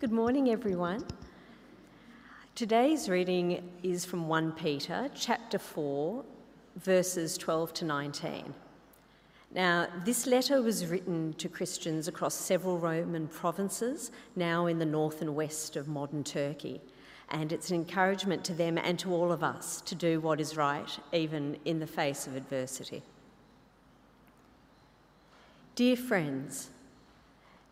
Good morning, everyone. Today's reading is from 1 Peter chapter 4, verses 12 to 19. Now, this letter was written to Christians across several Roman provinces, now in the north and west of modern Turkey, and it's an encouragement to them and to all of us to do what is right, even in the face of adversity. Dear friends,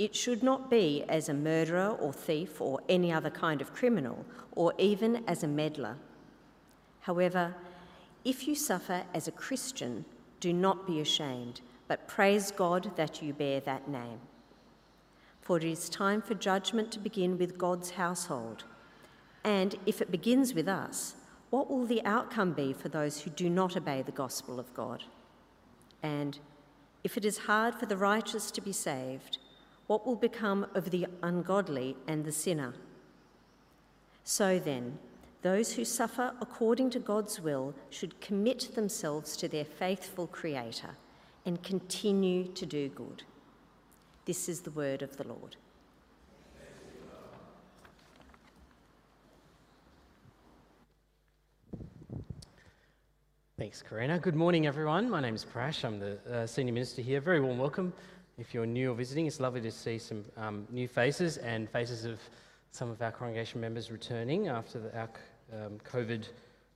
it should not be as a murderer or thief or any other kind of criminal, or even as a meddler. However, if you suffer as a Christian, do not be ashamed, but praise God that you bear that name. For it is time for judgment to begin with God's household. And if it begins with us, what will the outcome be for those who do not obey the gospel of God? And if it is hard for the righteous to be saved, what will become of the ungodly and the sinner? So then, those who suffer according to God's will should commit themselves to their faithful Creator and continue to do good. This is the word of the Lord. Thanks, Karina. Good morning, everyone. My name is Prash. I'm the uh, Senior Minister here. Very warm welcome if you're new or visiting, it's lovely to see some um, new faces and faces of some of our congregation members returning after the, our um, COVID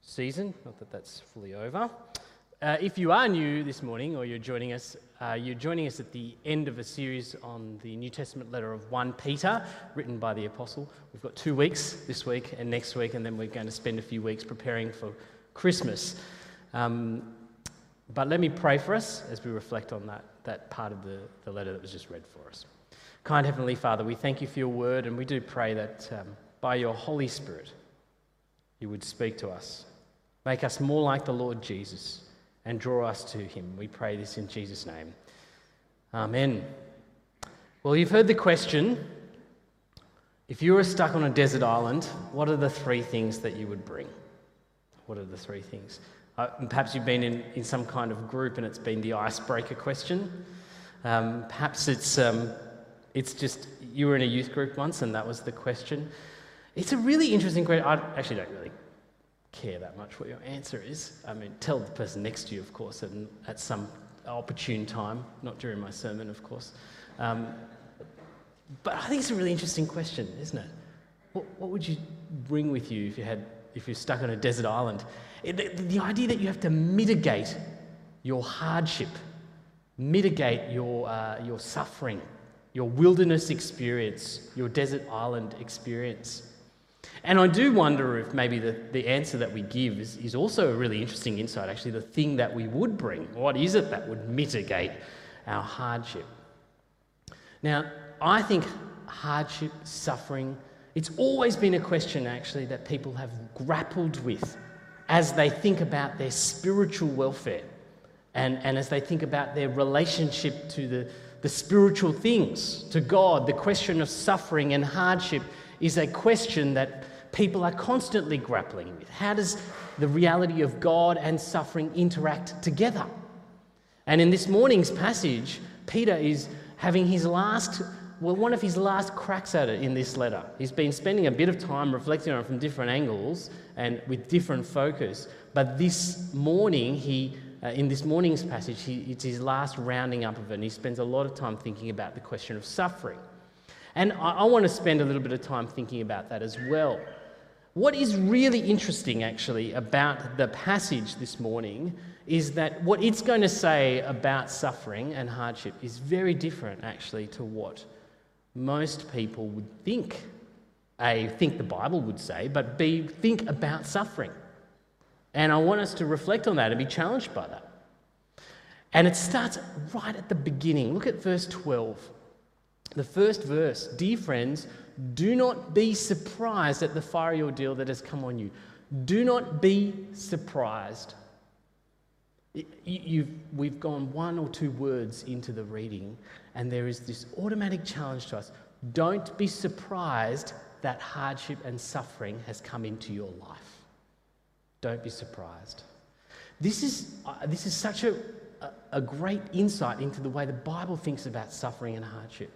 season. Not that that's fully over. Uh, if you are new this morning or you're joining us, uh, you're joining us at the end of a series on the New Testament letter of 1 Peter, written by the Apostle. We've got two weeks this week and next week, and then we're going to spend a few weeks preparing for Christmas. Um, but let me pray for us as we reflect on that, that part of the, the letter that was just read for us. Kind Heavenly Father, we thank you for your word, and we do pray that um, by your Holy Spirit, you would speak to us. Make us more like the Lord Jesus and draw us to him. We pray this in Jesus' name. Amen. Well, you've heard the question if you were stuck on a desert island, what are the three things that you would bring? What are the three things? Uh, perhaps you've been in, in some kind of group and it's been the icebreaker question. Um, perhaps it's, um, it's just you were in a youth group once and that was the question. It's a really interesting question. I actually don't really care that much what your answer is. I mean, tell the person next to you, of course, at, at some opportune time, not during my sermon, of course. Um, but I think it's a really interesting question, isn't it? What, what would you bring with you if you had if you're stuck on a desert island? The, the idea that you have to mitigate your hardship, mitigate your, uh, your suffering, your wilderness experience, your desert island experience. And I do wonder if maybe the, the answer that we give is, is also a really interesting insight, actually, the thing that we would bring. What is it that would mitigate our hardship? Now, I think hardship, suffering, it's always been a question, actually, that people have grappled with as they think about their spiritual welfare and, and as they think about their relationship to the, the spiritual things, to God. The question of suffering and hardship is a question that people are constantly grappling with. How does the reality of God and suffering interact together? And in this morning's passage, Peter is having his last well, one of his last cracks at it in this letter. He's been spending a bit of time reflecting on it from different angles and with different focus. But this morning, he, uh, in this morning's passage, he, it's his last rounding up of it, and he spends a lot of time thinking about the question of suffering. And I, I want to spend a little bit of time thinking about that as well. What is really interesting, actually, about the passage this morning is that what it's going to say about suffering and hardship is very different, actually, to what most people would think. A, think the Bible would say, but B, think about suffering. And I want us to reflect on that and be challenged by that. And it starts right at the beginning. Look at verse 12. The first verse Dear friends, do not be surprised at the fiery ordeal that has come on you. Do not be surprised. You've, we've gone one or two words into the reading, and there is this automatic challenge to us. Don't be surprised that hardship and suffering has come into your life. Don't be surprised. This is, uh, this is such a, a, a great insight into the way the Bible thinks about suffering and hardship.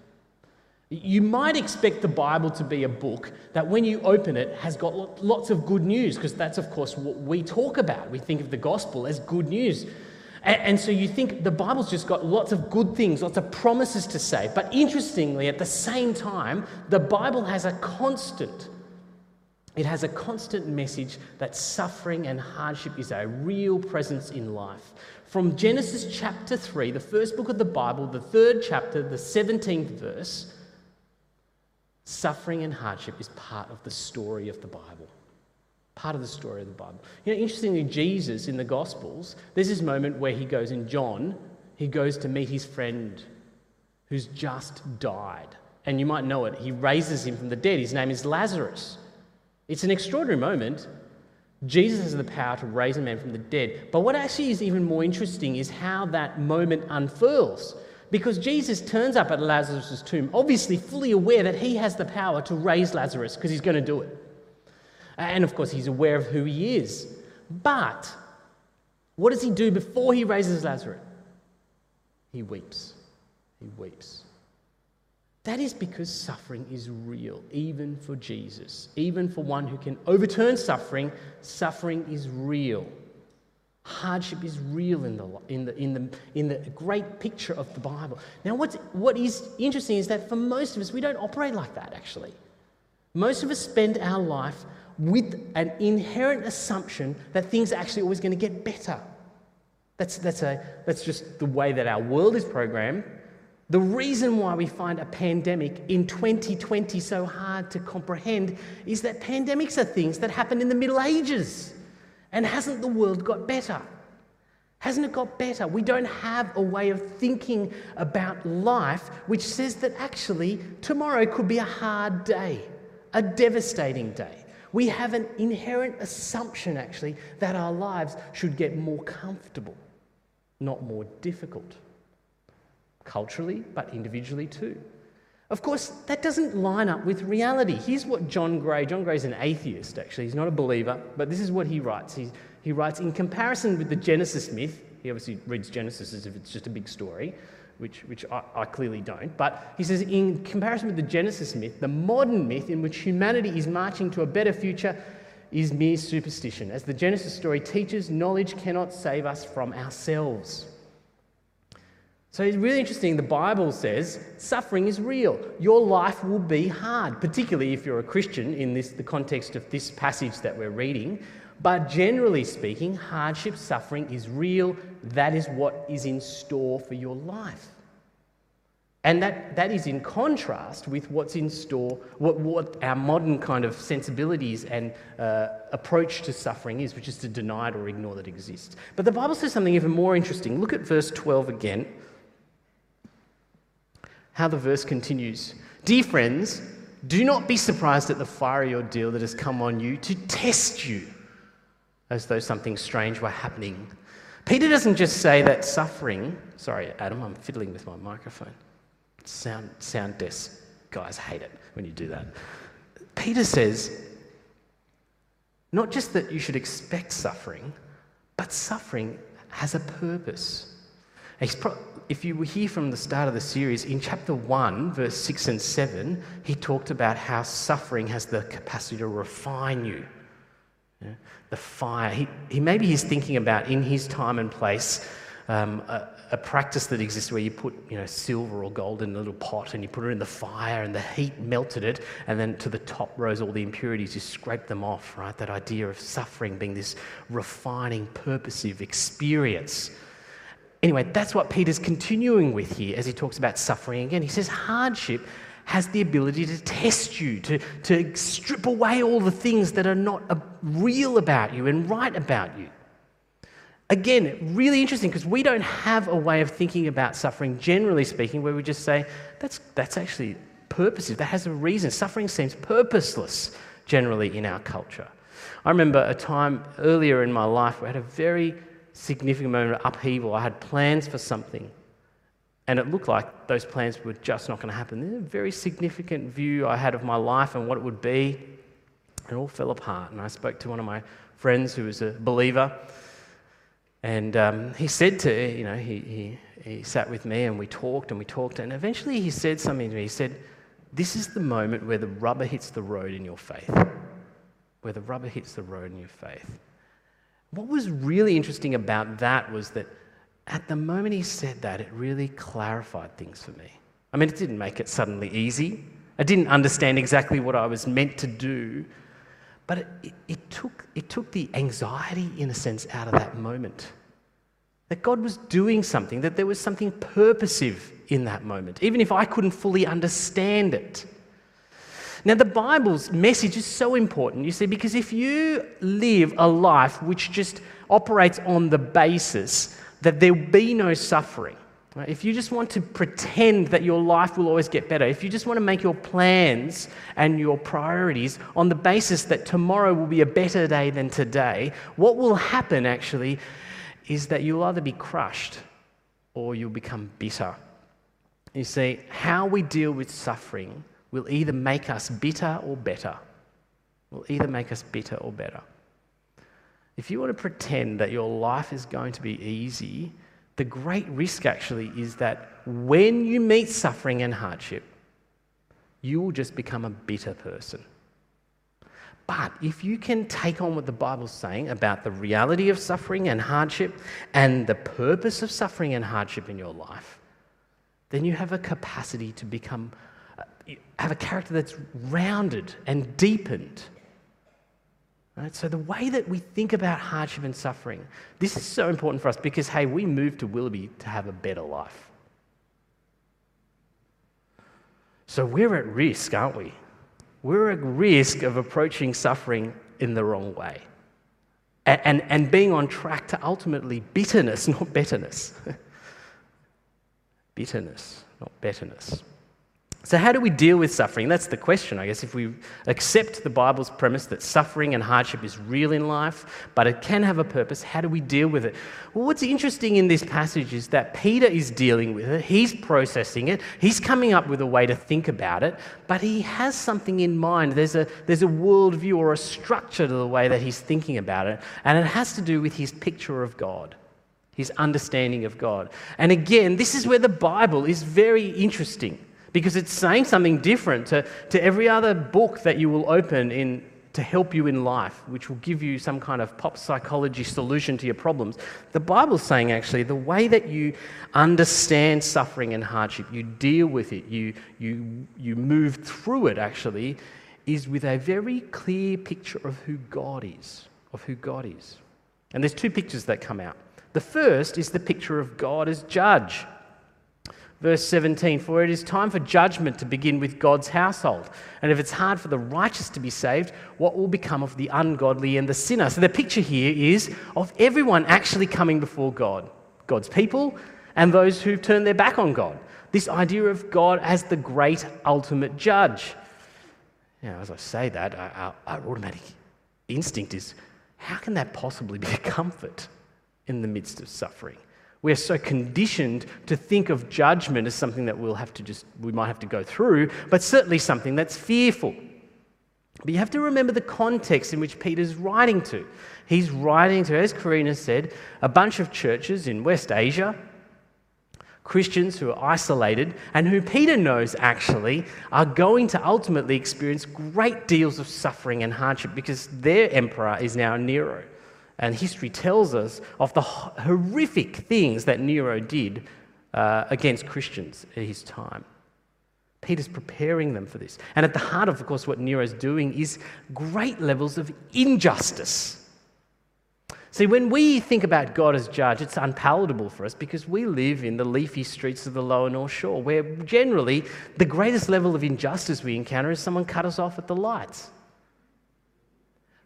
You might expect the Bible to be a book that, when you open it, has got lots of good news, because that's, of course, what we talk about. We think of the gospel as good news. And, so you think the Bible's just got lots of good things, lots of promises to say. But interestingly, at the same time, the Bible has a constant, it has a constant message that suffering and hardship is a real presence in life. From Genesis chapter 3, the first book of the Bible, the third chapter, the 17th verse, Suffering and hardship is part of the story of the Bible. Part of the story of the Bible. You know, interestingly, Jesus in the Gospels, there's this moment where he goes in John, he goes to meet his friend who's just died. And you might know it. He raises him from the dead. His name is Lazarus. It's an extraordinary moment. Jesus has the power to raise a man from the dead. But what actually is even more interesting is how that moment unfurls. Because Jesus turns up at Lazarus' tomb, obviously fully aware that he has the power to raise Lazarus because he's going to do it. And of course, he's aware of who he is. But what does he do before he raises Lazarus? He weeps. He weeps. That is because suffering is real, even for Jesus. Even for one who can overturn suffering, suffering is real. Hardship is real in the, in the, in the, in the great picture of the Bible. Now, what's, what is interesting is that for most of us, we don't operate like that, actually. Most of us spend our life with an inherent assumption that things are actually always going to get better. That's, that's, a, that's just the way that our world is programmed. The reason why we find a pandemic in 2020 so hard to comprehend is that pandemics are things that happened in the Middle Ages. And hasn't the world got better? Hasn't it got better? We don't have a way of thinking about life which says that actually tomorrow could be a hard day, a devastating day. We have an inherent assumption, actually, that our lives should get more comfortable, not more difficult. Culturally, but individually too. Of course, that doesn't line up with reality. Here's what John Gray, John Gray's an atheist actually, he's not a believer, but this is what he writes. He, he writes, in comparison with the Genesis myth, he obviously reads Genesis as if it's just a big story, which, which I, I clearly don't, but he says, in comparison with the Genesis myth, the modern myth in which humanity is marching to a better future is mere superstition. As the Genesis story teaches, knowledge cannot save us from ourselves. So it's really interesting. The Bible says suffering is real. Your life will be hard, particularly if you're a Christian in this, the context of this passage that we're reading. But generally speaking, hardship, suffering is real. That is what is in store for your life. And that, that is in contrast with what's in store, what, what our modern kind of sensibilities and uh, approach to suffering is, which is to deny it or ignore that it exists. But the Bible says something even more interesting. Look at verse 12 again how the verse continues. Dear friends, do not be surprised at the fiery ordeal that has come on you to test you, as though something strange were happening. Peter doesn't just say that suffering, sorry, Adam, I'm fiddling with my microphone. Sound, sound desk guys hate it when you do that. Peter says, not just that you should expect suffering, but suffering has a purpose. If you were here from the start of the series, in chapter 1, verse 6 and 7, he talked about how suffering has the capacity to refine you. The fire. He, he, maybe he's thinking about in his time and place um, a, a, practice that exists where you put you know, silver or gold in a little pot and you put it in the fire and the heat melted it, and then to the top rose all the impurities. You scrape them off, right? That idea of suffering being this refining, purposive experience Anyway, that's what Peter's continuing with here as he talks about suffering again. He says hardship has the ability to test you, to, to strip away all the things that are not real about you and right about you. Again, really interesting because we don't have a way of thinking about suffering, generally speaking, where we just say, that's, that's actually purposive, that has a reason. Suffering seems purposeless generally in our culture. I remember a time earlier in my life where I had a very significant moment of upheaval. I had plans for something, and it looked like those plans were just not going to happen. A very significant view I had of my life and what it would be. It all fell apart. And I spoke to one of my friends who was a believer, and um, he said to, you know, he, he, he sat with me and we talked and we talked, and eventually he said something to me. He said, This is the moment where the rubber hits the road in your faith. Where the rubber hits the road in your faith. What was really interesting about that was that at the moment he said that, it really clarified things for me. I mean, it didn't make it suddenly easy. I didn't understand exactly what I was meant to do, but it, it, took, it took the anxiety, in a sense, out of that moment. That God was doing something, that there was something purposive in that moment, even if I couldn't fully understand it. Now, the Bible's message is so important, you see, because if you live a life which just operates on the basis that there be no suffering, Right? If you just want to pretend that your life will always get better, if you just want to make your plans and your priorities on the basis that tomorrow will be a better day than today, what will happen actually is that you'll either be crushed or you'll become bitter. You see, how we deal with suffering will either make us bitter or better. Will either make us bitter or better. If you want to pretend that your life is going to be easy, the great risk actually is that when you meet suffering and hardship, you will just become a bitter person. But if you can take on what the Bible's saying about the reality of suffering and hardship and the purpose of suffering and hardship in your life, then you have a capacity to become, uh, have a character that's rounded and deepened Right? So, the way that we think about hardship and suffering, this is so important for us because, hey, we moved to Willoughby to have a better life. So, we're at risk, aren't we? We're at risk of approaching suffering in the wrong way and, and, and being on track to ultimately bitterness, not betterness. bitterness, not betterness. So, how do we deal with suffering? That's the question, I guess. If we accept the Bible's premise that suffering and hardship is real in life, but it can have a purpose, how do we deal with it? Well, what's interesting in this passage is that Peter is dealing with it, he's processing it, he's coming up with a way to think about it, but he has something in mind. There's a, there's a worldview or a structure to the way that he's thinking about it, and it has to do with his picture of God his understanding of God. And again, this is where the Bible is very interesting because it's saying something different to, to every other book that you will open in to help you in life, which will give you some kind of pop psychology solution to your problems. The Bible's saying actually the way that you understand suffering and hardship, you deal with it, you, you, you move through it actually, is with a very clear picture of who God is, of who God is. And there's two pictures that come out. The first is the picture of God as judge. Verse 17, for it is time for judgment to begin with God's household. And if it's hard for the righteous to be saved, what will become of the ungodly and the sinner? So the picture here is of everyone actually coming before God God's people and those who've turned their back on God. This idea of God as the great ultimate judge. Know, as I say that, our, our automatic instinct is how can that possibly be a comfort in the midst of suffering? We're so conditioned to think of judgment as something that we'll have to just, we might have to go through, but certainly something that's fearful. But you have to remember the context in which Peter's writing to. He's writing to, as Karina said, a bunch of churches in West Asia, Christians who are isolated, and who Peter knows actually are going to ultimately experience great deals of suffering and hardship because their emperor is now Nero. And history tells us of the horrific things that Nero did uh, against Christians at his time. Peter's preparing them for this. And at the heart of, of course, what Nero's doing is great levels of injustice. See, when we think about God as judge, it's unpalatable for us because we live in the leafy streets of the lower North Shore, where generally the greatest level of injustice we encounter is someone cut us off at the lights.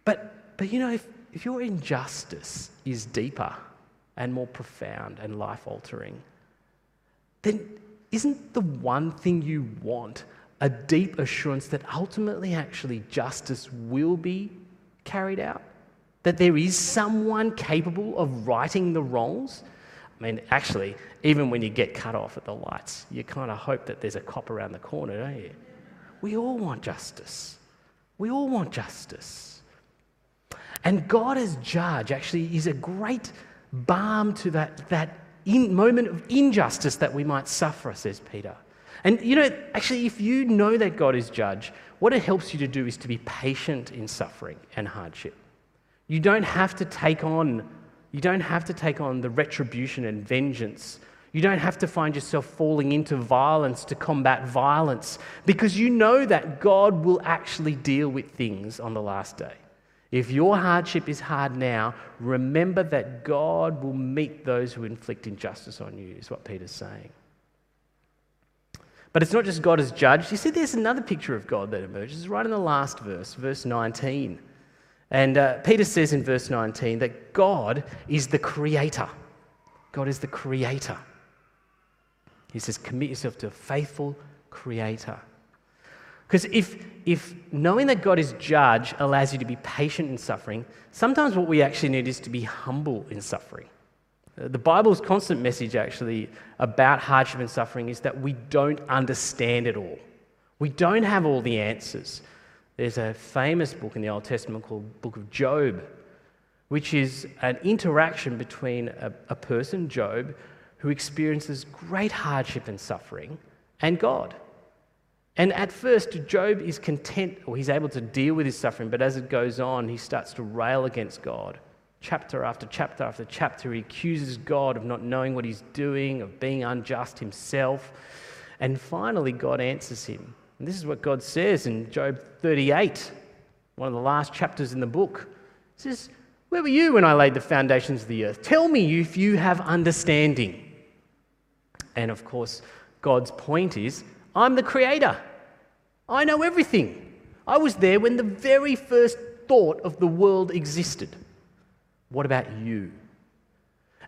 But, but you know, if, if your injustice is deeper and more profound and life altering, then isn't the one thing you want a deep assurance that ultimately, actually, justice will be carried out? That there is someone capable of righting the wrongs? I mean, actually, even when you get cut off at the lights, you kind of hope that there's a cop around the corner, don't you? We all want justice. We all want justice. And God as judge actually is a great balm to that, that in, moment of injustice that we might suffer, says Peter. And you know, actually, if you know that God is judge, what it helps you to do is to be patient in suffering and hardship. You don't have to take on, you don't have to take on the retribution and vengeance. You don't have to find yourself falling into violence to combat violence because you know that God will actually deal with things on the last day. If your hardship is hard now, remember that God will meet those who inflict injustice on you, is what Peter's saying. But it's not just God as judge. You see, there's another picture of God that emerges right in the last verse, verse 19. And uh, Peter says in verse 19 that God is the creator. God is the creator. He says, commit yourself to a faithful creator. Because if, if knowing that God is judge allows you to be patient in suffering, sometimes what we actually need is to be humble in suffering. Uh, the Bible's constant message, actually, about hardship and suffering is that we don't understand it all. We don't have all the answers. There's a famous book in the Old Testament called Book of Job, which is an interaction between a, a person, Job, who experiences great hardship and suffering, and God. And at first, Job is content, or he's able to deal with his suffering, but as it goes on, he starts to rail against God. Chapter after chapter after chapter, he accuses God of not knowing what he's doing, of being unjust himself. And finally, God answers him. And this is what God says in Job 38, one of the last chapters in the book. He says, Where were you when I laid the foundations of the earth? Tell me if you have understanding. And of course, God's point is, I'm the creator. I know everything. I was there when the very first thought of the world existed. What about you?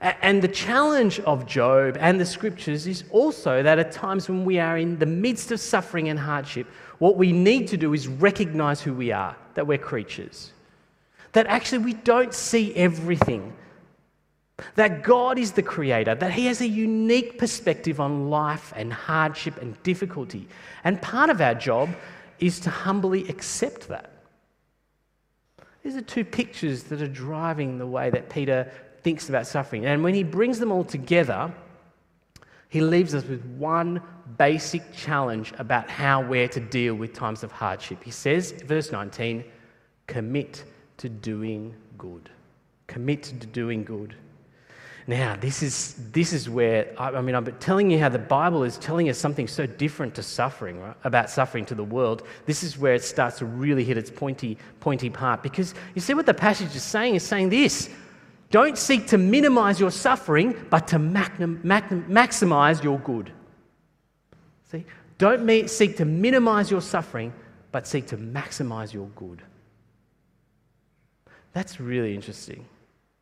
And the challenge of Job and the scriptures is also that at times when we are in the midst of suffering and hardship, what we need to do is recognize who we are, that we're creatures. That actually we don't see everything, that God is the creator, that He has a unique perspective on life and hardship and difficulty. And part of our job is to humbly accept that. These are two pictures that are driving the way that Peter thinks about suffering. And when he brings them all together, he leaves us with one basic challenge about how we're to deal with times of hardship. He says, verse 19, commit to doing good. Commit to doing good. Now, this is, this is where, I, I mean, I'm telling you how the Bible is telling us something so different to suffering, right? About suffering to the world. This is where it starts to really hit its pointy, pointy part. Because you see what the passage is saying? Is saying this don't seek to minimize your suffering, but to magnum, magnum, maximize your good. See? Don't seek to minimize your suffering, but seek to maximize your good. That's really interesting.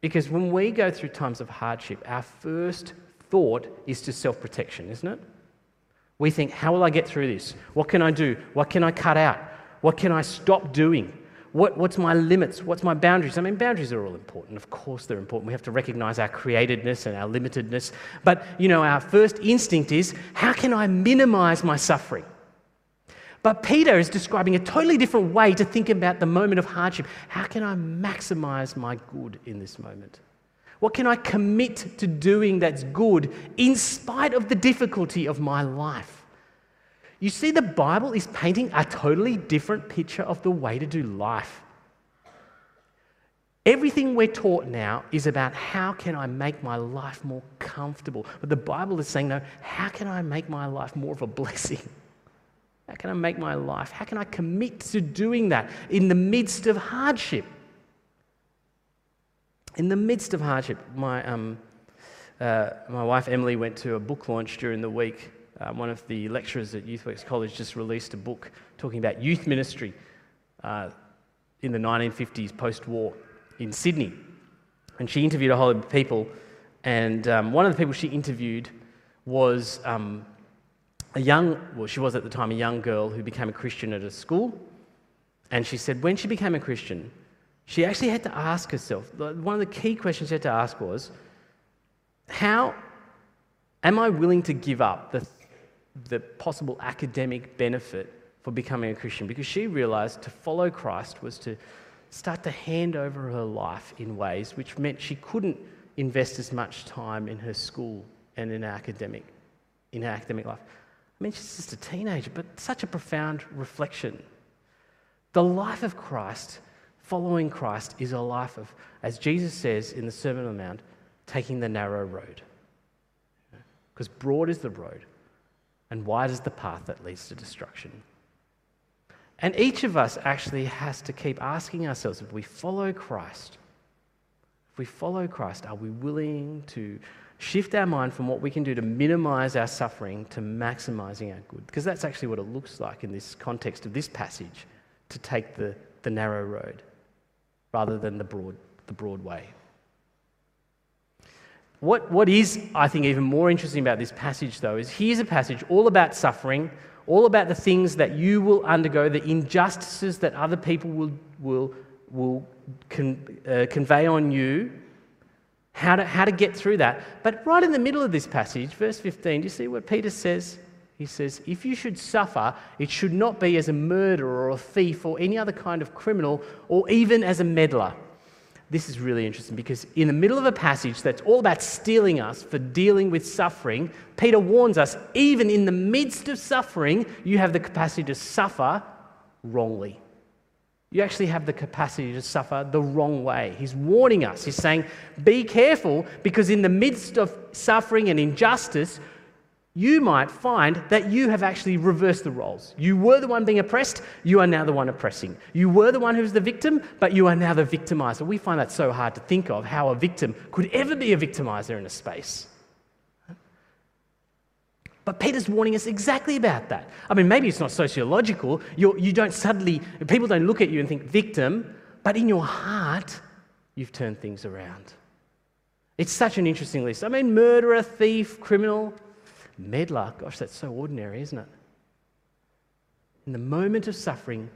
Because when we go through times of hardship, our first thought is to self protection, isn't it? We think, how will I get through this? What can I do? What can I cut out? What can I stop doing? What, what's my limits? What's my boundaries? I mean, boundaries are all important. Of course, they're important. We have to recognize our createdness and our limitedness. But, you know, our first instinct is how can I minimize my suffering? But Peter is describing a totally different way to think about the moment of hardship. How can I maximize my good in this moment? What can I commit to doing that's good in spite of the difficulty of my life? You see, the Bible is painting a totally different picture of the way to do life. Everything we're taught now is about how can I make my life more comfortable. But the Bible is saying, no, how can I make my life more of a blessing? How can I make my life? How can I commit to doing that in the midst of hardship? In the midst of hardship, my, um, uh, my wife Emily went to a book launch during the week. Uh, one of the lecturers at YouthWorks College just released a book talking about youth ministry uh, in the 1950s post war in Sydney. And she interviewed a whole heap of people And um, one of the people she interviewed was um, a young, well, she was at the time a young girl who became a Christian at a school. And she said when she became a Christian, she actually had to ask herself one of the key questions she had to ask was, How am I willing to give up the, the possible academic benefit for becoming a Christian? Because she realized to follow Christ was to start to hand over her life in ways which meant she couldn't invest as much time in her school and in academic, in her academic life. I mean, she's just a teenager, but such a profound reflection. The life of Christ, following Christ, is a life of, as Jesus says in the Sermon on the Mount, taking the narrow road. Because broad is the road, and wide is the path that leads to destruction. And each of us actually has to keep asking ourselves if we follow Christ, if we follow Christ, are we willing to shift our mind from what we can do to minimize our suffering to maximizing our good? Because that's actually what it looks like in this context of this passage to take the, the narrow road rather than the broad, the broad way. What, what is, I think, even more interesting about this passage, though, is here's a passage all about suffering, all about the things that you will undergo, the injustices that other people will, will, will con, uh, convey on you, how to, how to get through that. But right in the middle of this passage, verse 15, do you see what Peter says? He says, If you should suffer, it should not be as a murderer or a thief or any other kind of criminal or even as a meddler. This is really interesting because in the middle of a passage that's all about steeling us for dealing with suffering, Peter warns us even in the midst of suffering, you have the capacity to suffer wrongly. You actually have the capacity to suffer the wrong way. He's warning us. He's saying, Be careful because in the midst of suffering and injustice, you might find that you have actually reversed the roles. You were the one being oppressed, you are now the one oppressing. You were the one who was the victim, but you are now the victimizer. We find that so hard to think of how a victim could ever be a victimizer in a space. But Peter's warning us exactly about that. I mean, maybe it's not sociological. You're, you do not suddenly, people don't look at you and think victim, but in your heart, you've turned things around. It's such an interesting list. I mean, murderer, thief, criminal, Meddler, gosh, that's so ordinary, isn't it? In the moment of suffering,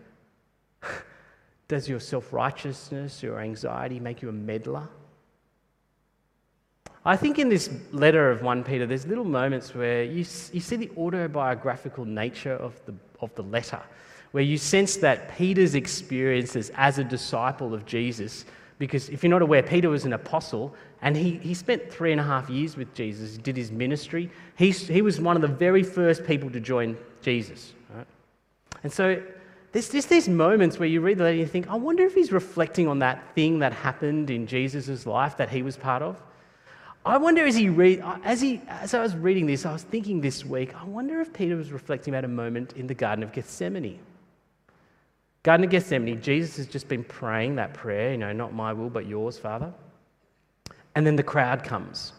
does your self righteousness, your anxiety make you a meddler? I think in this letter of 1 Peter, there's little moments where you, you see the autobiographical nature of the, of the letter, where you sense that Peter's experiences as a disciple of Jesus because if you're not aware, Peter was an apostle and he, he spent three and a half years with Jesus. He did his ministry. He, he was one of the very first people to join Jesus. Right? And so there's just these moments where you read the letter and you think, I wonder if he's reflecting on that thing that happened in Jesus' life that he was part of. I wonder as he read, as he as I was reading this, I was thinking this week, I wonder if Peter was reflecting about a moment in the Garden of Gethsemane. Garden of Gethsemane, Jesus has just been praying that prayer, you know, not my will, but yours, Father. And then the crowd comes.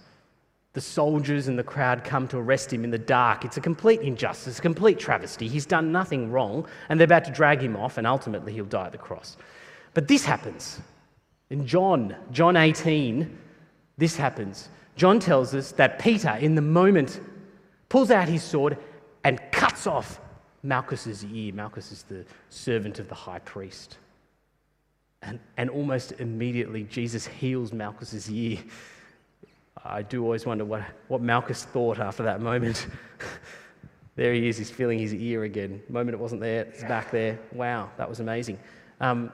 The soldiers and the crowd come to arrest him in the dark. It's a complete injustice, a complete travesty. He's done nothing wrong, and they're about to drag him off, and ultimately he'll die at the cross. But this happens. In John, John 18, this happens. John tells us that Peter, in the moment, pulls out his sword and cuts off Malchus's ear. Malchus is the servant of the high priest. And, and almost immediately, Jesus heals Malchus's ear. I do always wonder what, what Malchus thought after that moment. there he is, he's feeling his ear again. The moment it wasn't there, it's back there. Wow, that was amazing. Um,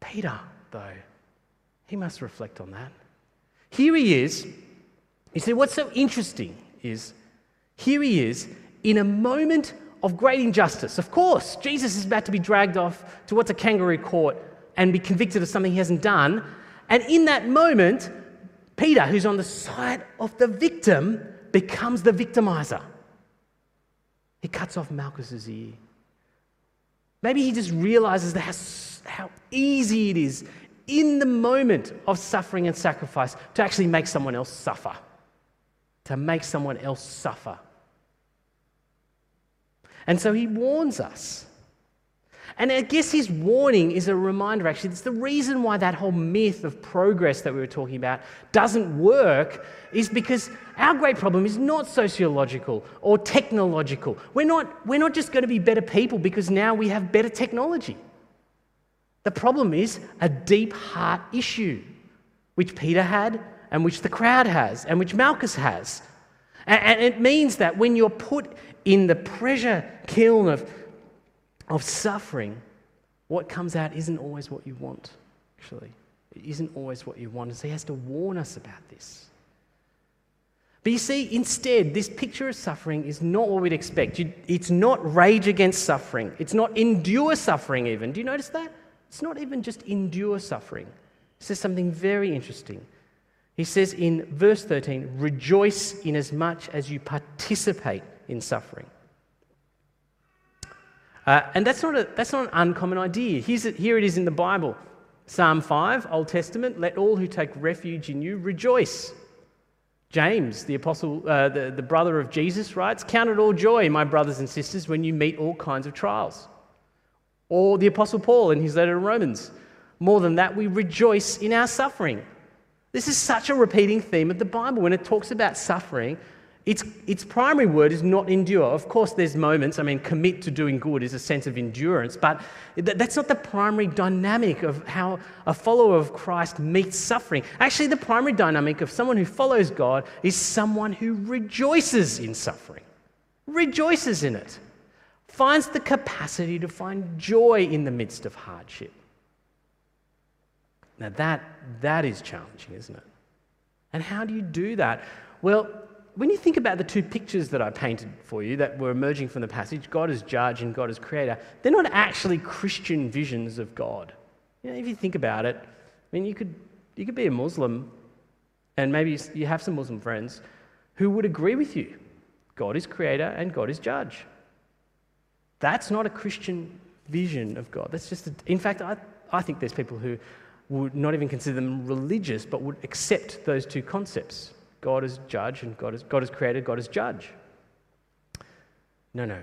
Peter, though, he must reflect on that. Here he is. You see, what's so interesting is here he is in a moment of great injustice. Of course, Jesus is about to be dragged off to what's a kangaroo court and be convicted of something he hasn't done. And in that moment, Peter, who's on the side of the victim, becomes the victimizer. He cuts off Malchus's ear. Maybe he just realizes how, how easy it is in the moment of suffering and sacrifice to actually make someone else suffer. To make someone else suffer. And so he warns us. And I guess his warning is a reminder, actually, it's the reason why that whole myth of progress that we were talking about doesn't work, is because our great problem is not sociological or technological. We're not, we're not just going to be better people because now we have better technology. The problem is a deep heart issue, which Peter had, and which the crowd has, and which Malchus has. And, it means that when you're put in the pressure kiln of of suffering, what comes out isn't always what you want, actually. It isn't always what you want. So he has to warn us about this. But you see, instead, this picture of suffering is not what we'd expect. It's not rage against suffering, it's not endure suffering, even. Do you notice that? It's not even just endure suffering. He says something very interesting. He says in verse 13, rejoice in as much as you participate in suffering. Uh, and that's not, a, that's not an uncommon idea. Here's here it is in the Bible Psalm 5, Old Testament, let all who take refuge in you rejoice. James, the apostle, uh, the, the brother of Jesus, writes, Count it all joy, my brothers and sisters, when you meet all kinds of trials. Or the apostle Paul in his letter to Romans, more than that, we rejoice in our suffering. This is such a repeating theme of the Bible. When it talks about suffering, its, its primary word is not endure. Of course, there's moments, I mean, commit to doing good is a sense of endurance, but that's not the primary dynamic of how a follower of Christ meets suffering. Actually, the primary dynamic of someone who follows God is someone who rejoices in suffering, rejoices in it, finds the capacity to find joy in the midst of hardship. Now, that, that is challenging, isn't it? And how do you do that? Well, when you think about the two pictures that I painted for you that were emerging from the passage, God as judge and God as creator, they're not actually Christian visions of God. You know, if you think about it, I mean, you could, you could be a Muslim, and maybe you have some Muslim friends who would agree with you God is creator and God is judge. That's not a Christian vision of God. That's just, a, in fact, I, I think there's people who would not even consider them religious, but would accept those two concepts. God is judge and God is, God is created, God is judge. No, no.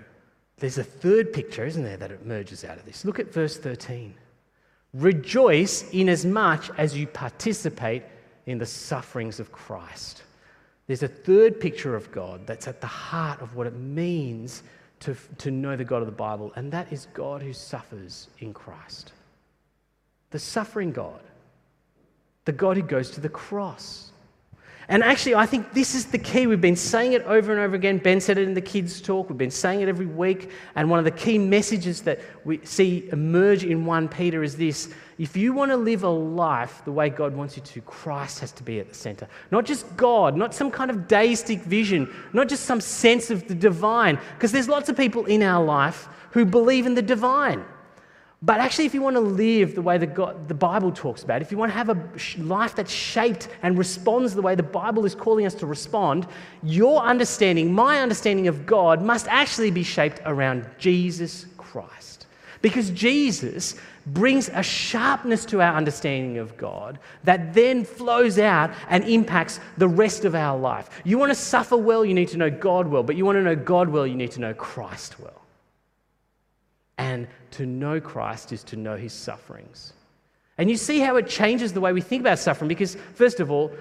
There's a third picture, isn't there, that emerges out of this. Look at verse 13. Rejoice inasmuch as you participate in the sufferings of Christ. There's a third picture of God that's at the heart of what it means to, to know the God of the Bible, and that is God who suffers in Christ. The suffering God, the God who goes to the cross. And actually, I think this is the key. We've been saying it over and over again. Ben said it in the kids' talk. We've been saying it every week. And one of the key messages that we see emerge in 1 Peter is this if you want to live a life the way God wants you to, Christ has to be at the center. Not just God, not some kind of deistic vision, not just some sense of the divine. Because there's lots of people in our life who believe in the divine. But actually, if you want to live the way that God, the Bible talks about, if you want to have a life that's shaped and responds the way the Bible is calling us to respond, your understanding, my understanding of God, must actually be shaped around Jesus Christ. Because Jesus brings a sharpness to our understanding of God that then flows out and impacts the rest of our life. You want to suffer well, you need to know God well. But you want to know God well, you need to know Christ well. And to know Christ is to know his sufferings. And you see how it changes the way we think about suffering because, first of all,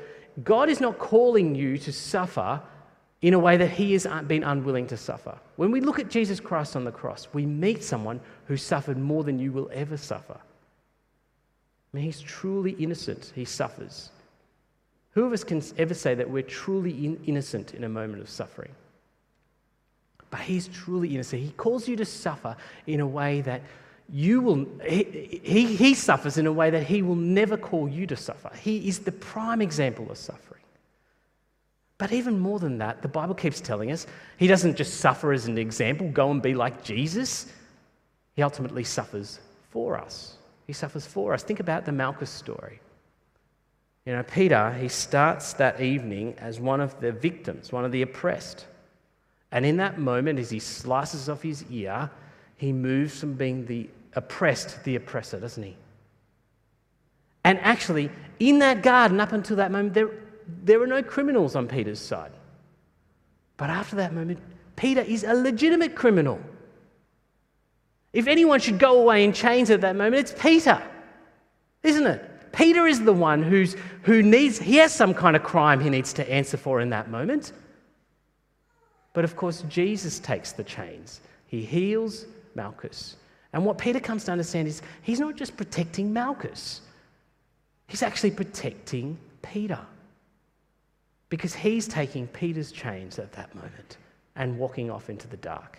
God is not calling you to suffer in a way that he has been unwilling to suffer. When we look at Jesus Christ on the cross, we meet someone who suffered more than you will ever suffer. I mean, he's truly innocent, he suffers. Who of us can ever say that we're truly in- innocent in a moment of suffering? But he's truly innocent. He calls you to suffer in a way that you will, he, he, he, suffers in a way that he will never call you to suffer. He is the prime example of suffering. But even more than that, the Bible keeps telling us he doesn't just suffer as an example, go and be like Jesus. He ultimately suffers for us. He suffers for us. Think about the Malchus story. You know, Peter, he starts that evening as one of the victims, one of the oppressed. And in that moment, as he slices off his ear, he moves from being the oppressed to the oppressor, doesn't he? And actually, in that garden, up until that moment, there, there are no criminals on Peter's side. But after that moment, Peter is a legitimate criminal. If anyone should go away in chains at that moment, it's Peter, isn't it? Peter is the one who's, who needs, he has some kind of crime he needs to answer for in that moment. But of course, Jesus takes the chains. He heals Malchus. And what Peter comes to understand is he's not just protecting Malchus, he's actually protecting Peter. Because he's taking Peter's chains at that moment and walking off into the dark.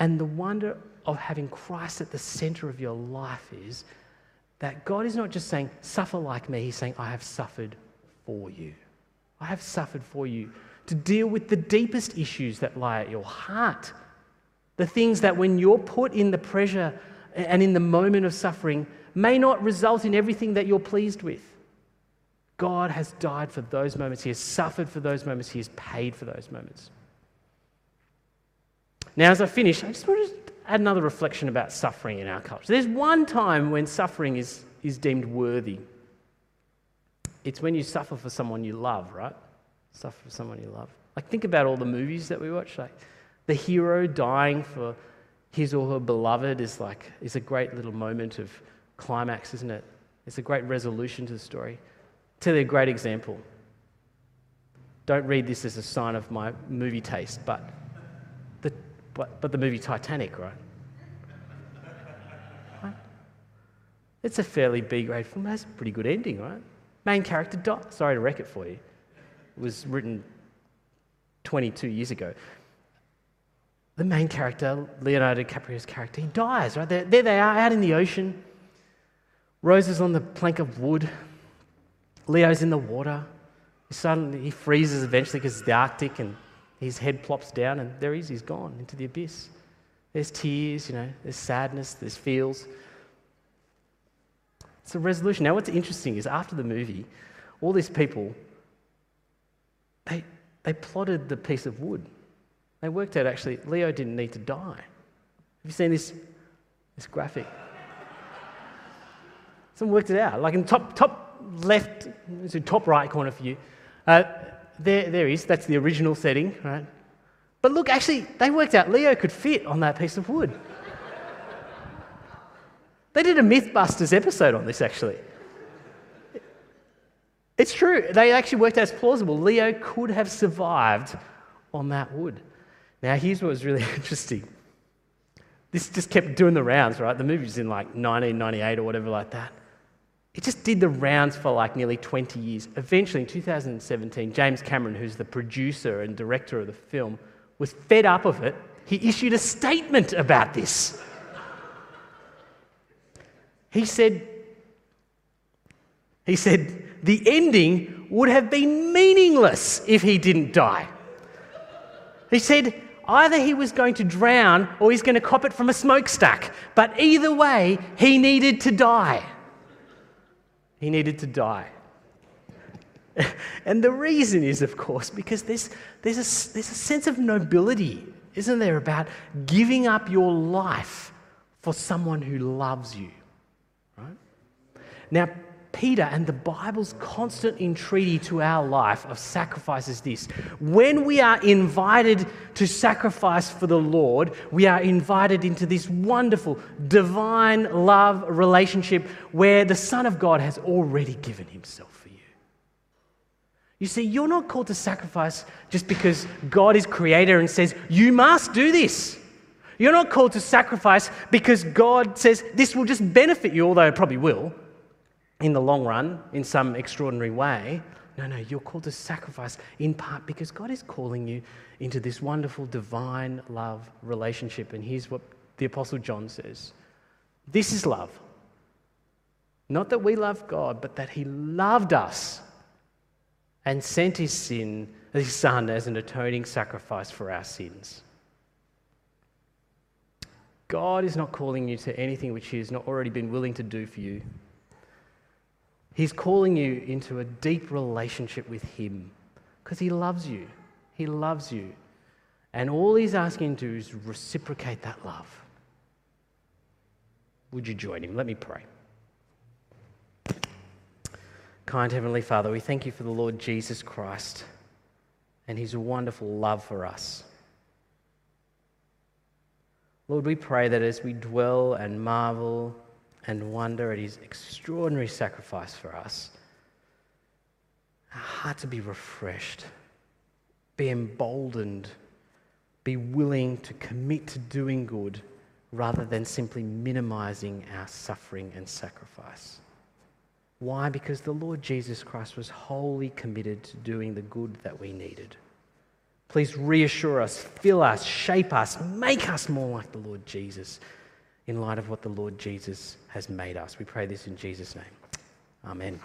And the wonder of having Christ at the center of your life is that God is not just saying, suffer like me, He's saying, I have suffered for you. I have suffered for you to deal with the deepest issues that lie at your heart. The things that, when you're put in the pressure and in the moment of suffering, may not result in everything that you're pleased with. God has died for those moments. He has suffered for those moments. He has paid for those moments. Now, as I finish, I just want to add another reflection about suffering in our culture. There's one time when suffering is, is deemed worthy. It's when you suffer for someone you love, right? Suffer for someone you love. Like, think about all the movies that we watch. Like, the hero dying for his or her beloved is like is a great little moment of climax, isn't it? It's a great resolution to the story. you a great example. Don't read this as a sign of my movie taste, but the, but, but the movie Titanic, right? right? It's a fairly B grade film. It has a pretty good ending, right? Main character died. Sorry to wreck it for you. It was written 22 years ago. The main character, Leonardo DiCaprio's character, he dies, right? There, there they are out in the ocean. Rose is on the plank of wood. Leo's in the water. He suddenly he freezes eventually because it's the Arctic and his head plops down, and there he is, he's gone into the abyss. There's tears, you know, there's sadness, there's feels. It's a resolution. Now, what's interesting is after the movie, all these people, they, they plotted the piece of wood. They worked out actually, Leo didn't need to die. Have you seen this, this graphic? Someone worked it out. Like in top, top left, top right corner for you. Uh, there, there is. That's the original setting, right? But look, actually, they worked out Leo could fit on that piece of wood. they did a Mythbusters episode on this, actually. It's true. They actually worked out as plausible. Leo could have survived on that wood. Now, here's what was really interesting. This just kept doing the rounds, right? The movie was in like 1998 or whatever like that. It just did the rounds for like nearly 20 years. Eventually, in 2017, James Cameron, who's the producer and director of the film, was fed up of it. He issued a statement about this. He said, he said, the ending would have been meaningless if he didn't die. He said, either he was going to drown or he's going to cop it from a smokestack. But either way, he needed to die. He needed to die. and the reason is, of course, because there's, there's, a, there's a sense of nobility, isn't there, about giving up your life for someone who loves you. Right? Now, Peter and the Bible's constant entreaty to our life of sacrifice is this. When we are invited to sacrifice for the Lord, we are invited into this wonderful divine love relationship where the Son of God has already given himself for you. You see, you're not called to sacrifice just because God is creator and says, you must do this. You're not called to sacrifice because God says this will just benefit you, although it probably will in the long run in some extraordinary way. No, no, you're called to sacrifice in part because God is calling you into this wonderful divine love relationship. And here's what the Apostle John says This is love. Not that we love God, but that He loved us and sent His sin, His Son, as an atoning sacrifice for our sins. God is not calling you to anything which He has not already been willing to do for you. He's calling you into a deep relationship with Him because He loves you. He loves you. And all He's asking you to do is reciprocate that love. Would you join Him? Let me pray. Kind Heavenly Father, we thank you for the Lord Jesus Christ and His wonderful love for us. Lord, we pray that as we dwell and marvel and wonder at his extraordinary sacrifice for us, our heart to be refreshed, be emboldened, be willing to commit to doing good rather than simply minimizing our suffering and sacrifice. Why? Because the Lord Jesus Christ was wholly committed to doing the good that we needed. Please reassure us, fill us, shape us, make us more like the Lord Jesus in light of what the Lord Jesus has made us. We pray this in Jesus' name. Amen.